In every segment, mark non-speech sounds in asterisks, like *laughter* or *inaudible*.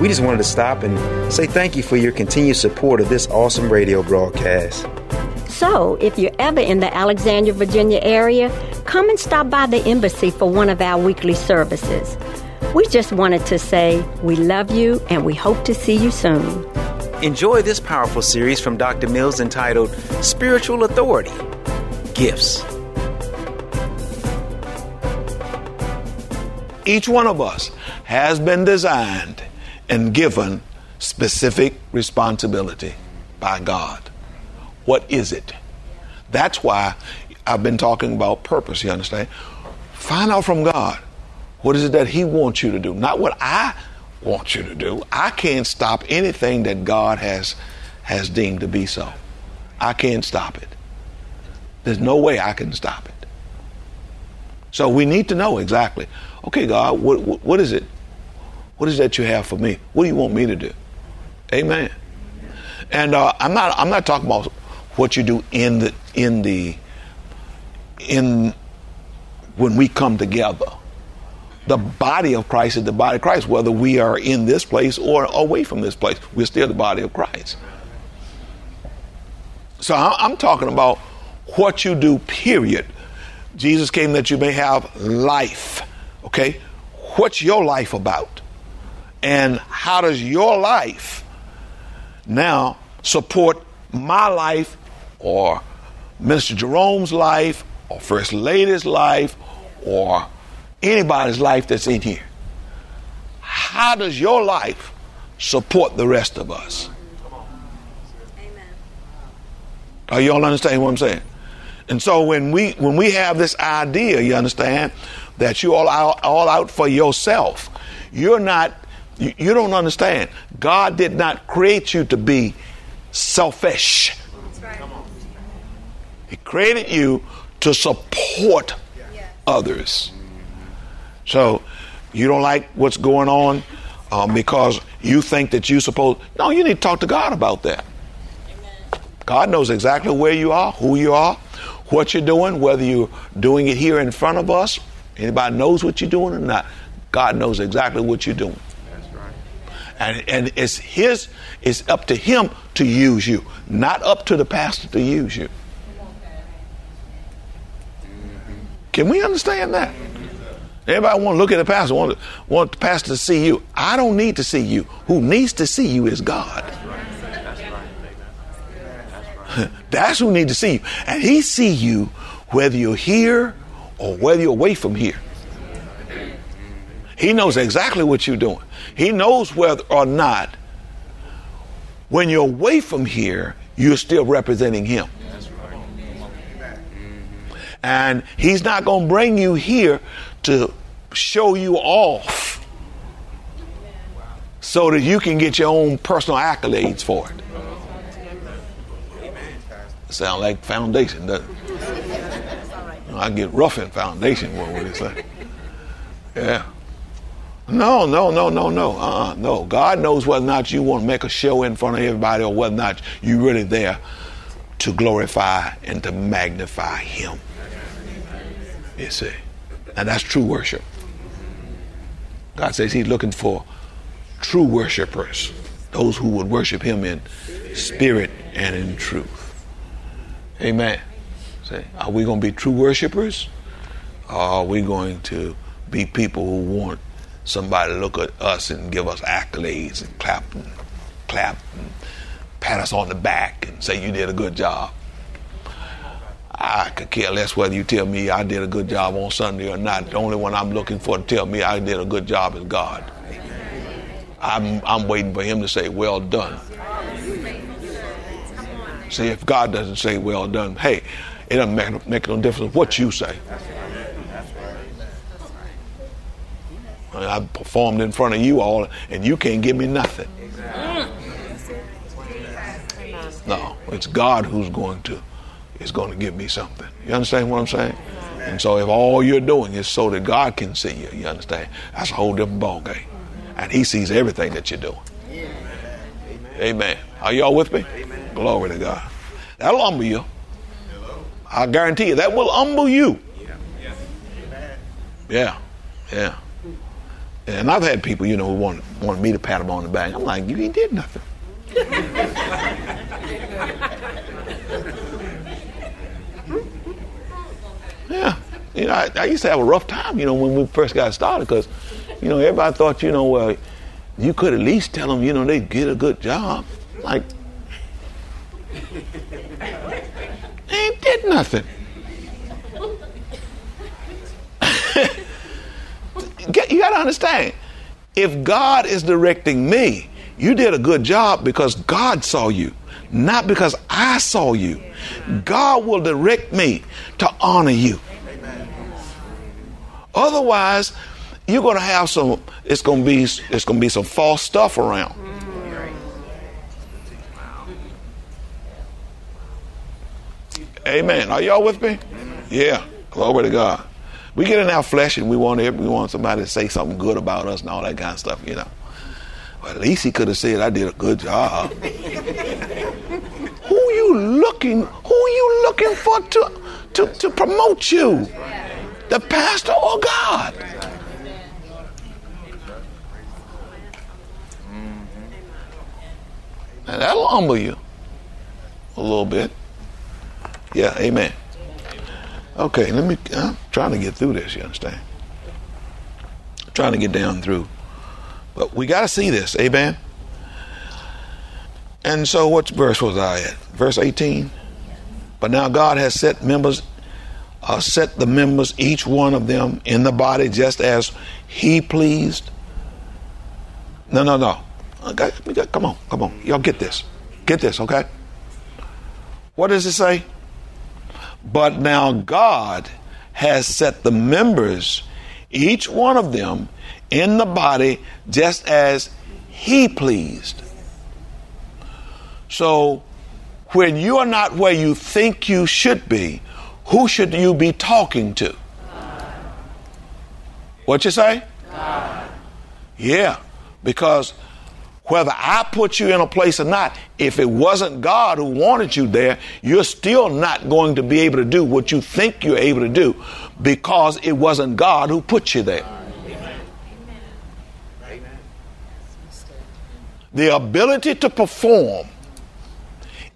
We just wanted to stop and say thank you for your continued support of this awesome radio broadcast. So, if you're ever in the Alexandria, Virginia area, come and stop by the embassy for one of our weekly services. We just wanted to say we love you and we hope to see you soon. Enjoy this powerful series from Dr. Mills entitled Spiritual Authority Gifts. Each one of us has been designed and given specific responsibility by God. What is it? That's why I've been talking about purpose, you understand? Find out from God what is it that He wants you to do, not what I want you to do. I can't stop anything that God has has deemed to be so. I can't stop it. There's no way I can stop it. So we need to know exactly. Okay, God, what, what, what is it? What is that you have for me? What do you want me to do? Amen. And uh, I'm not I'm not talking about what you do in the in the in when we come together. The body of Christ is the body of Christ, whether we are in this place or away from this place. We're still the body of Christ. So I'm talking about what you do, period. Jesus came that you may have life. Okay? What's your life about? And how does your life now support my life or Minister Jerome's life or First Lady's life or anybody's life that's in here? How does your life support the rest of us? Amen. Are you all understanding what I'm saying? And so when we when we have this idea, you understand that you all out all out for yourself, you're not you, you don't understand. God did not create you to be selfish. He created you to support others. So you don't like what's going on um, because you think that you're supposed. No, you need to talk to God about that. God knows exactly where you are, who you are, what you're doing, whether you're doing it here in front of us. Anybody knows what you're doing or not? God knows exactly what you're doing. And, and it's his, it's up to him to use you, not up to the pastor to use you. Can we understand that? Everybody want to look at the pastor, want, want the pastor to see you. I don't need to see you. Who needs to see you is God. *laughs* That's who needs to see you. And he see you whether you're here or whether you're away from here. He knows exactly what you're doing. He knows whether or not when you're away from here, you're still representing him. And he's not going to bring you here to show you off so that you can get your own personal accolades for it. Sound like foundation, doesn't it? I get rough in foundation, what would it say? Yeah. No, no, no, no, no. Uh-uh, no. God knows whether or not you want to make a show in front of everybody or whether or not you're really there to glorify and to magnify Him. You see. And that's true worship. God says He's looking for true worshipers, those who would worship Him in spirit and in truth. Amen. Say, are we going to be true worshipers? Or are we going to be people who want somebody look at us and give us accolades and clap and clap and pat us on the back and say you did a good job? I could care less whether you tell me I did a good job on Sunday or not. The only one I'm looking for to tell me I did a good job is God. I'm, I'm waiting for him to say, well done. See, if God doesn't say well done, hey, it doesn't make, make no difference what you say. I performed in front of you all, and you can't give me nothing. No, it's God who's going to is going to give me something. You understand what I'm saying? And so, if all you're doing is so that God can see you, you understand? That's a whole different ball game, and He sees everything that you're doing. Amen. Are y'all with me? Glory to God. That'll humble you. I guarantee you that will humble you. Yeah, yeah. And I've had people, you know, who want, wanted me to pat them on the back. I'm like, you ain't did nothing. yeah. You know, I, I, used to have a rough time, you know, when we first got started because, you know, everybody thought, you know, well, you could at least tell them, you know, they did a good job. Like, they ain't did nothing. You got to understand if God is directing me, you did a good job because God saw you, not because I saw you. God will direct me to honor you. Otherwise, you're going to have some. It's going to be. It's going to be some false stuff around. Amen. Are y'all with me? Yeah. Glory to God. We get in our flesh and we want we want somebody to say something good about us and all that kind of stuff, you know. Well, at least he could have said I did a good job. *laughs* who you looking? Who you looking for to to, to promote you? The pastor or God? Mm-hmm. And that'll humble you a little bit. Yeah, amen. Okay, let me. I'm trying to get through this. You understand? I'm trying to get down through, but we got to see this. Amen. And so, what verse was I at? Verse 18. But now God has set members, uh, set the members, each one of them, in the body, just as He pleased. No, no, no. Okay, come on, come on. Y'all get this. Get this, okay? What does it say? But now God has set the members, each one of them, in the body just as He pleased. So, when you are not where you think you should be, who should you be talking to? What you say? God. Yeah, because whether I put you in a place or not, if it wasn't God who wanted you there, you're still not going to be able to do what you think you're able to do because it wasn't God who put you there. The ability to perform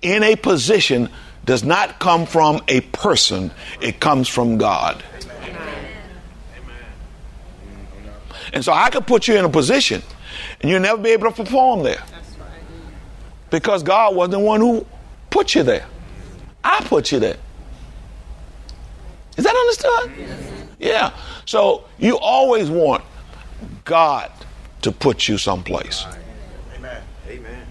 in a position does not come from a person, it comes from God. And so I could put you in a position and you'll never be able to perform there. Because God wasn't the one who put you there. I put you there. Is that understood? Yeah. So you always want God to put you someplace. Amen. Amen.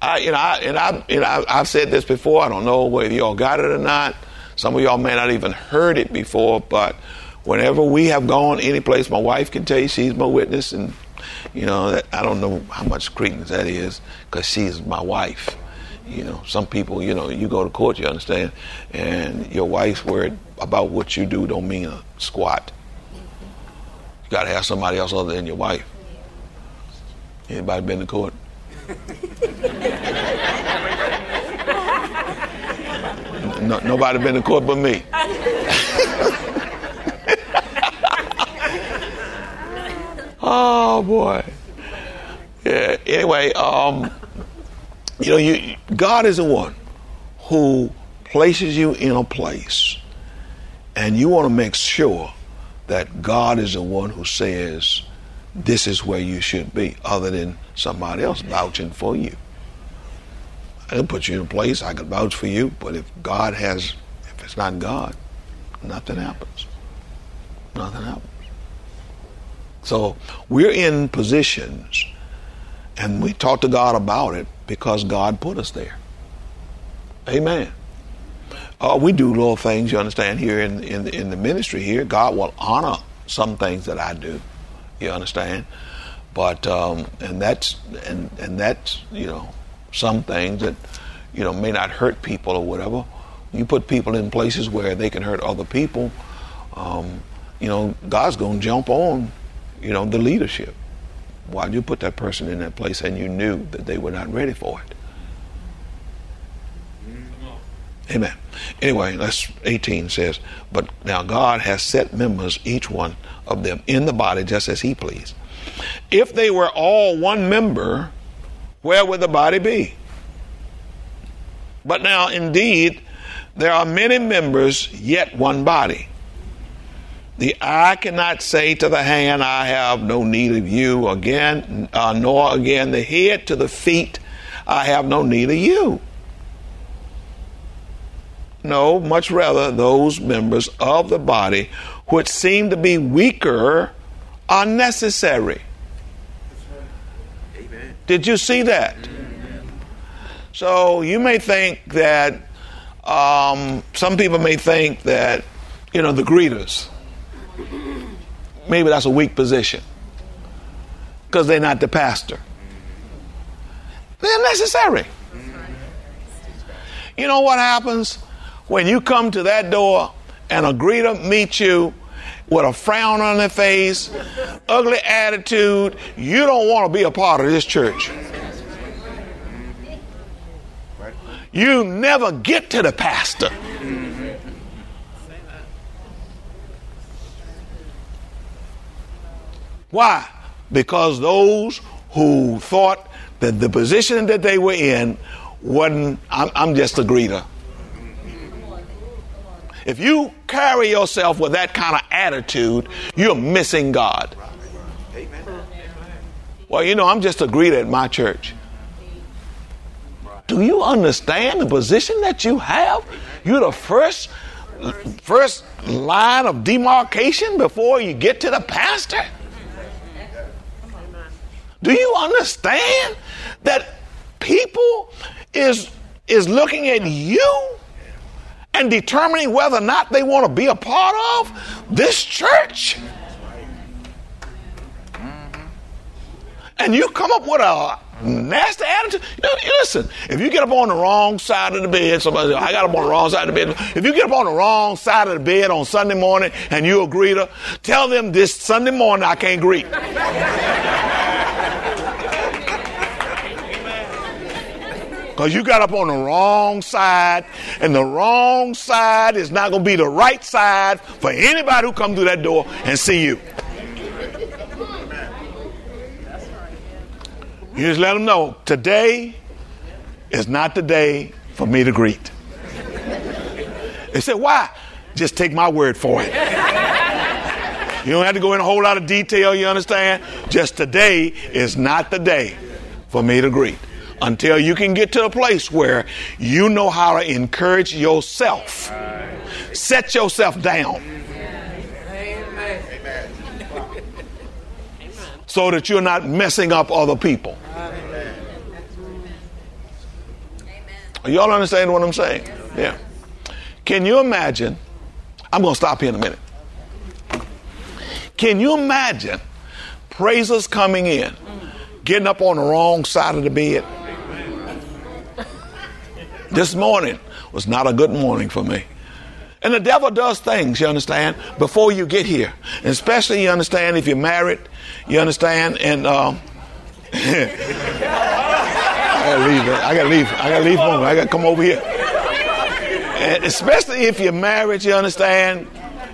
I, you know, I, and I, you know, I, I've said this before. I don't know whether y'all got it or not. Some of y'all may not even heard it before, but whenever we have gone any place, my wife can tell you she's my witness, and you know that, I don't know how much credence that is because she's my wife. You know, some people, you know, you go to court, you understand, and your wife's word about what you do don't mean a squat. You got to have somebody else other than your wife. Anybody been to court? *laughs* no, nobody been to court but me. *laughs* oh boy. Yeah. Anyway, um, you know, you, God is the one who places you in a place, and you want to make sure that God is the one who says, "This is where you should be," other than somebody else vouching for you. I can put you in a place, I can vouch for you, but if God has, if it's not God, nothing happens. Nothing happens. So we're in positions, and we talk to God about it because God put us there. Amen. Uh, we do little things, you understand, here in, in, in the ministry here. God will honor some things that I do, you understand? But, um, and that's, and, and that's, you know, some things that you know may not hurt people or whatever. You put people in places where they can hurt other people. Um, you know, God's going to jump on you know the leadership. Why you put that person in that place and you knew that they were not ready for it? Mm-hmm. Amen. Anyway, that's 18 says, but now God has set members, each one of them, in the body just as He pleased. If they were all one member, where would the body be? But now, indeed, there are many members, yet one body. The eye cannot say to the hand, I have no need of you again, uh, nor again the head to the feet, I have no need of you. No, much rather, those members of the body which seem to be weaker are necessary. Did you see that? So you may think that um, some people may think that you know the greeters maybe that's a weak position because they're not the pastor. They're necessary. You know what happens when you come to that door and a greeter meets you with a frown on their face, ugly attitude, you don't want to be a part of this church. You never get to the pastor. Why? Because those who thought that the position that they were in wasn't, I'm, I'm just a greeter. If you carry yourself with that kind of attitude, you're missing God. Well, you know, I'm just a greeter at my church. Do you understand the position that you have? You're the first first line of demarcation before you get to the pastor. Do you understand that people is is looking at you and determining whether or not they want to be a part of this church? And you come up with a nasty attitude. You know, listen, if you get up on the wrong side of the bed, somebody I got up on the wrong side of the bed. If you get up on the wrong side of the bed on Sunday morning and you a greeter, tell them this Sunday morning I can't greet. Because you got up on the wrong side, and the wrong side is not going to be the right side for anybody who come through that door and see you. You just let them know today is not the day for me to greet. They said, Why? Just take my word for it. You don't have to go in a whole lot of detail, you understand? Just today is not the day for me to greet until you can get to a place where you know how to encourage yourself. Set yourself down. So that you're not messing up other people. Are Y'all understand what I'm saying? Yeah. Can you imagine? I'm going to stop here in a minute. Can you imagine praisers coming in, getting up on the wrong side of the bed? This morning was not a good morning for me. And the devil does things, you understand, before you get here. And especially, you understand, if you're married, you understand, and um, *laughs* I gotta leave. I gotta leave. I gotta leave home. I gotta come over here. And especially if you're married, you understand.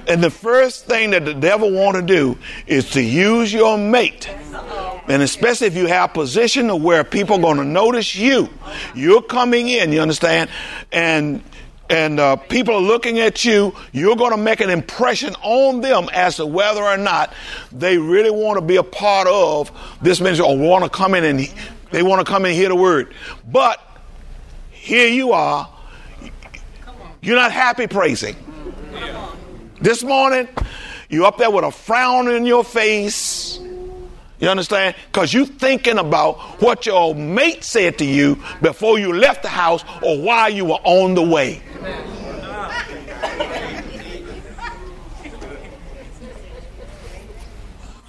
And the first thing that the devil want to do is to use your mate. And especially if you have position of where people are going to notice you. You're coming in, you understand? And and uh, people are looking at you, you're going to make an impression on them as to whether or not they really want to be a part of this ministry or want to come in and they want to come and hear the word. But here you are, you're not happy praising. This morning, you're up there with a frown in your face. You understand? Because you thinking about what your old mate said to you before you left the house or while you were on the way.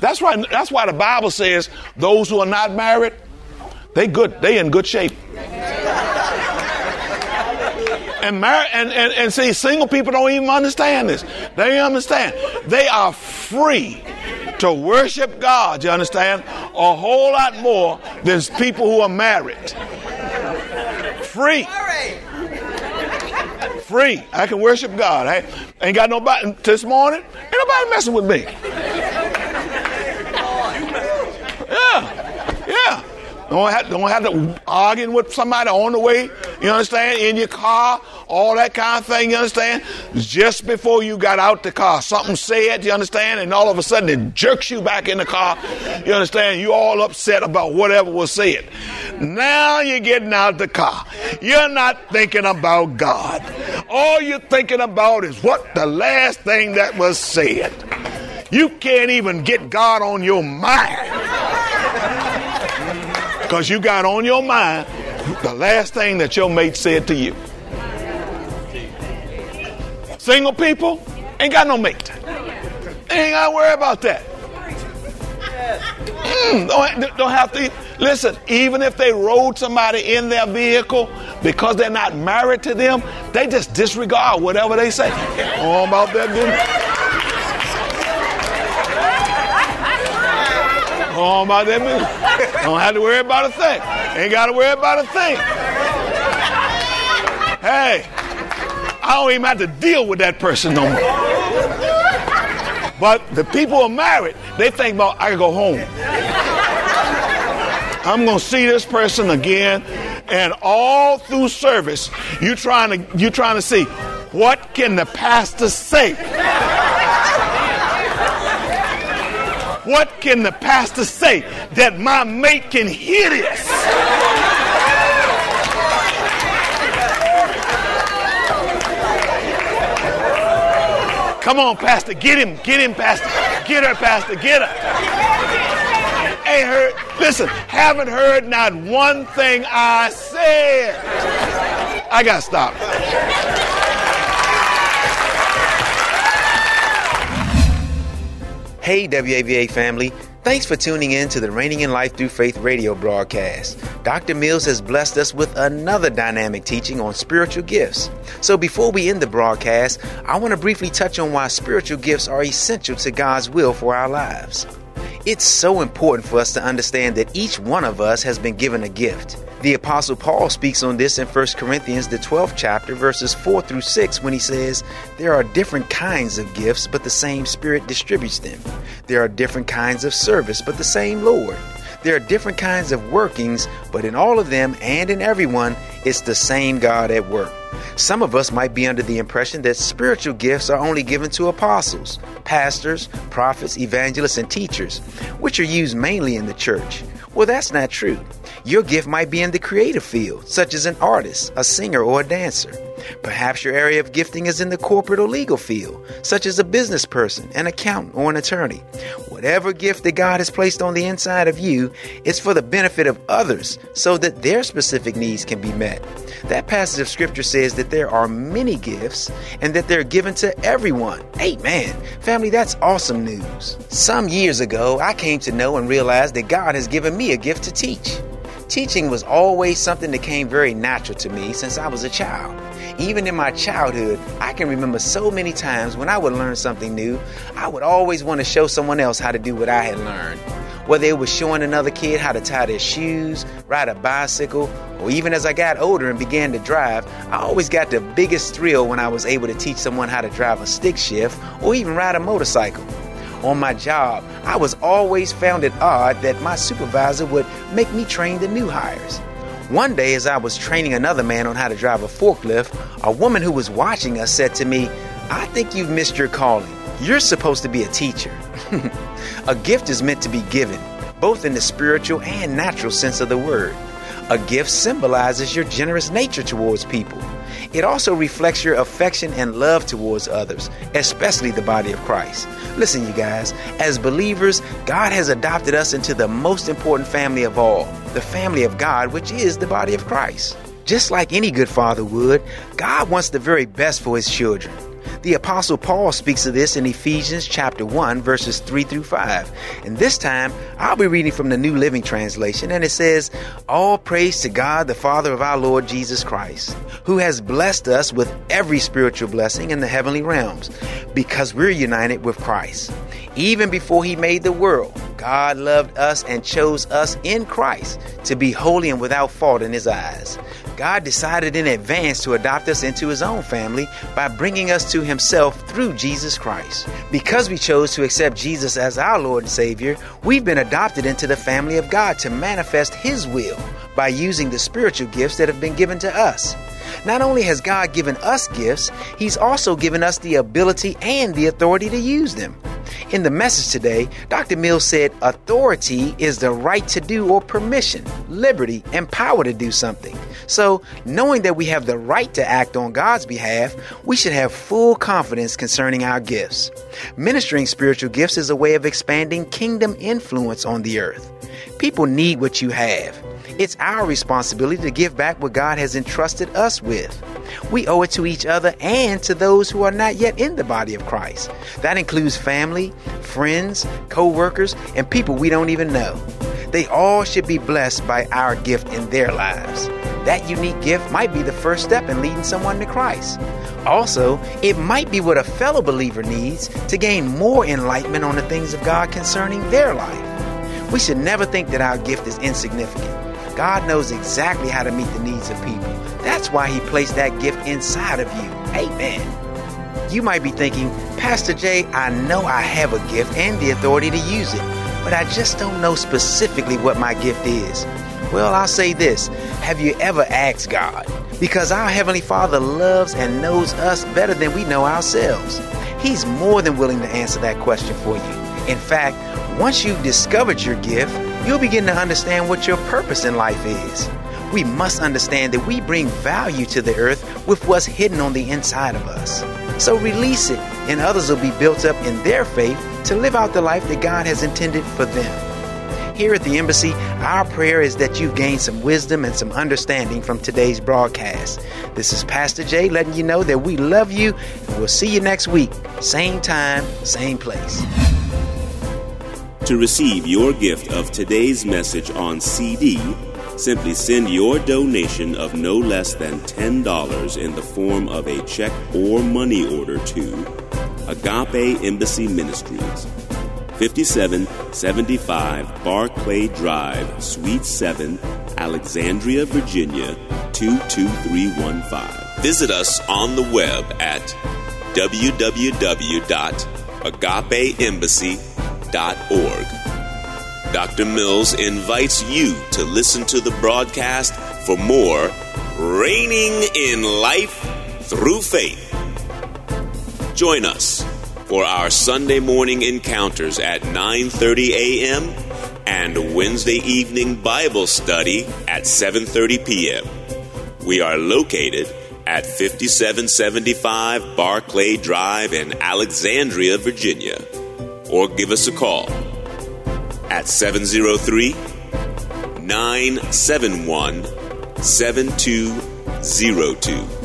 That's why that's why the Bible says those who are not married, they good, they in good shape. And, mar- and, and, and see, single people don't even understand this. They understand. They are free to worship God, you understand, a whole lot more than people who are married. Free. Free. I can worship God. I ain't got nobody this morning. Ain't nobody messing with me. Yeah. Yeah. Don't have, don't have to arguing with somebody on the way, you understand, in your car, all that kind of thing, you understand? Just before you got out the car, something said, you understand, and all of a sudden it jerks you back in the car, you understand? You all upset about whatever was said. Now you're getting out the car. You're not thinking about God. All you're thinking about is what the last thing that was said. You can't even get God on your mind. *laughs* Because you got on your mind the last thing that your mate said to you. Single people ain't got no mate. Ain't got to worry about that. Mm, don't, don't have to. Listen, even if they rode somebody in their vehicle because they're not married to them, they just disregard whatever they say. All about that business. All about that business. Don't have to worry about a thing. Ain't got to worry about a thing. Hey, I don't even have to deal with that person no more. But the people who are married, they think about, I can go home. I'm going to see this person again. And all through service, you trying to you trying to see what can the pastor say what can the pastor say that my mate can hear this? Come on, Pastor, get him, get him, Pastor. Get her, Pastor, get her. Ain't heard, listen, haven't heard not one thing I said. I got to stop. Hey, WAVA family. Thanks for tuning in to the Reigning in Life Through Faith radio broadcast. Dr. Mills has blessed us with another dynamic teaching on spiritual gifts. So before we end the broadcast, I want to briefly touch on why spiritual gifts are essential to God's will for our lives. It's so important for us to understand that each one of us has been given a gift. The Apostle Paul speaks on this in 1 Corinthians, the 12th chapter, verses 4 through 6, when he says, There are different kinds of gifts, but the same Spirit distributes them. There are different kinds of service, but the same Lord. There are different kinds of workings, but in all of them and in everyone, it's the same God at work. Some of us might be under the impression that spiritual gifts are only given to apostles, pastors, prophets, evangelists, and teachers, which are used mainly in the church. Well, that's not true. Your gift might be in the creative field, such as an artist, a singer, or a dancer. Perhaps your area of gifting is in the corporate or legal field, such as a business person, an accountant, or an attorney. Whatever gift that God has placed on the inside of you is for the benefit of others so that their specific needs can be met. That passage of scripture says, says that there are many gifts and that they're given to everyone. Amen. Family, that's awesome news. Some years ago, I came to know and realize that God has given me a gift to teach. Teaching was always something that came very natural to me since I was a child. Even in my childhood, I can remember so many times when I would learn something new, I would always want to show someone else how to do what I had learned. Whether it was showing another kid how to tie their shoes, ride a bicycle, or even as I got older and began to drive, I always got the biggest thrill when I was able to teach someone how to drive a stick shift or even ride a motorcycle. On my job, I was always found it odd that my supervisor would make me train the new hires. One day, as I was training another man on how to drive a forklift, a woman who was watching us said to me, I think you've missed your calling. You're supposed to be a teacher. *laughs* a gift is meant to be given, both in the spiritual and natural sense of the word. A gift symbolizes your generous nature towards people. It also reflects your affection and love towards others, especially the body of Christ. Listen, you guys, as believers, God has adopted us into the most important family of all, the family of God, which is the body of Christ. Just like any good father would, God wants the very best for his children. The apostle Paul speaks of this in Ephesians chapter 1 verses 3 through 5. And this time I'll be reading from the New Living Translation and it says, "All praise to God the Father of our Lord Jesus Christ, who has blessed us with every spiritual blessing in the heavenly realms because we're united with Christ. Even before he made the world, God loved us and chose us in Christ to be holy and without fault in his eyes. God decided in advance to adopt us into his own family by bringing us to himself through Jesus Christ. Because we chose to accept Jesus as our Lord and Savior, we've been adopted into the family of God to manifest his will by using the spiritual gifts that have been given to us. Not only has God given us gifts, He's also given us the ability and the authority to use them. In the message today, Dr. Mills said authority is the right to do or permission, liberty, and power to do something. So, knowing that we have the right to act on God's behalf, we should have full confidence concerning our gifts. Ministering spiritual gifts is a way of expanding kingdom influence on the earth. People need what you have. It's our responsibility to give back what God has entrusted us with. We owe it to each other and to those who are not yet in the body of Christ. That includes family, friends, co workers, and people we don't even know. They all should be blessed by our gift in their lives. That unique gift might be the first step in leading someone to Christ. Also, it might be what a fellow believer needs to gain more enlightenment on the things of God concerning their life. We should never think that our gift is insignificant. God knows exactly how to meet the needs of people. That's why He placed that gift inside of you. Amen. You might be thinking, Pastor Jay, I know I have a gift and the authority to use it, but I just don't know specifically what my gift is. Well, I'll say this Have you ever asked God? Because our Heavenly Father loves and knows us better than we know ourselves. He's more than willing to answer that question for you. In fact, once you've discovered your gift, you'll begin to understand what your purpose in life is. We must understand that we bring value to the earth with what's hidden on the inside of us. So release it, and others will be built up in their faith to live out the life that God has intended for them. Here at the Embassy, our prayer is that you've gained some wisdom and some understanding from today's broadcast. This is Pastor Jay letting you know that we love you, and we'll see you next week. Same time, same place. To receive your gift of today's message on CD, simply send your donation of no less than $10 in the form of a check or money order to Agape Embassy Ministries, 5775 Barclay Drive, Suite 7, Alexandria, Virginia 22315. Visit us on the web at www.agapeembassy.org. Dr. Mills invites you to listen to the broadcast for more Reigning in Life Through Faith. Join us for our Sunday morning encounters at 9:30 a.m. and Wednesday evening Bible study at 7:30 p.m. We are located at 5775 Barclay Drive in Alexandria, Virginia. Or give us a call at 703 971 7202.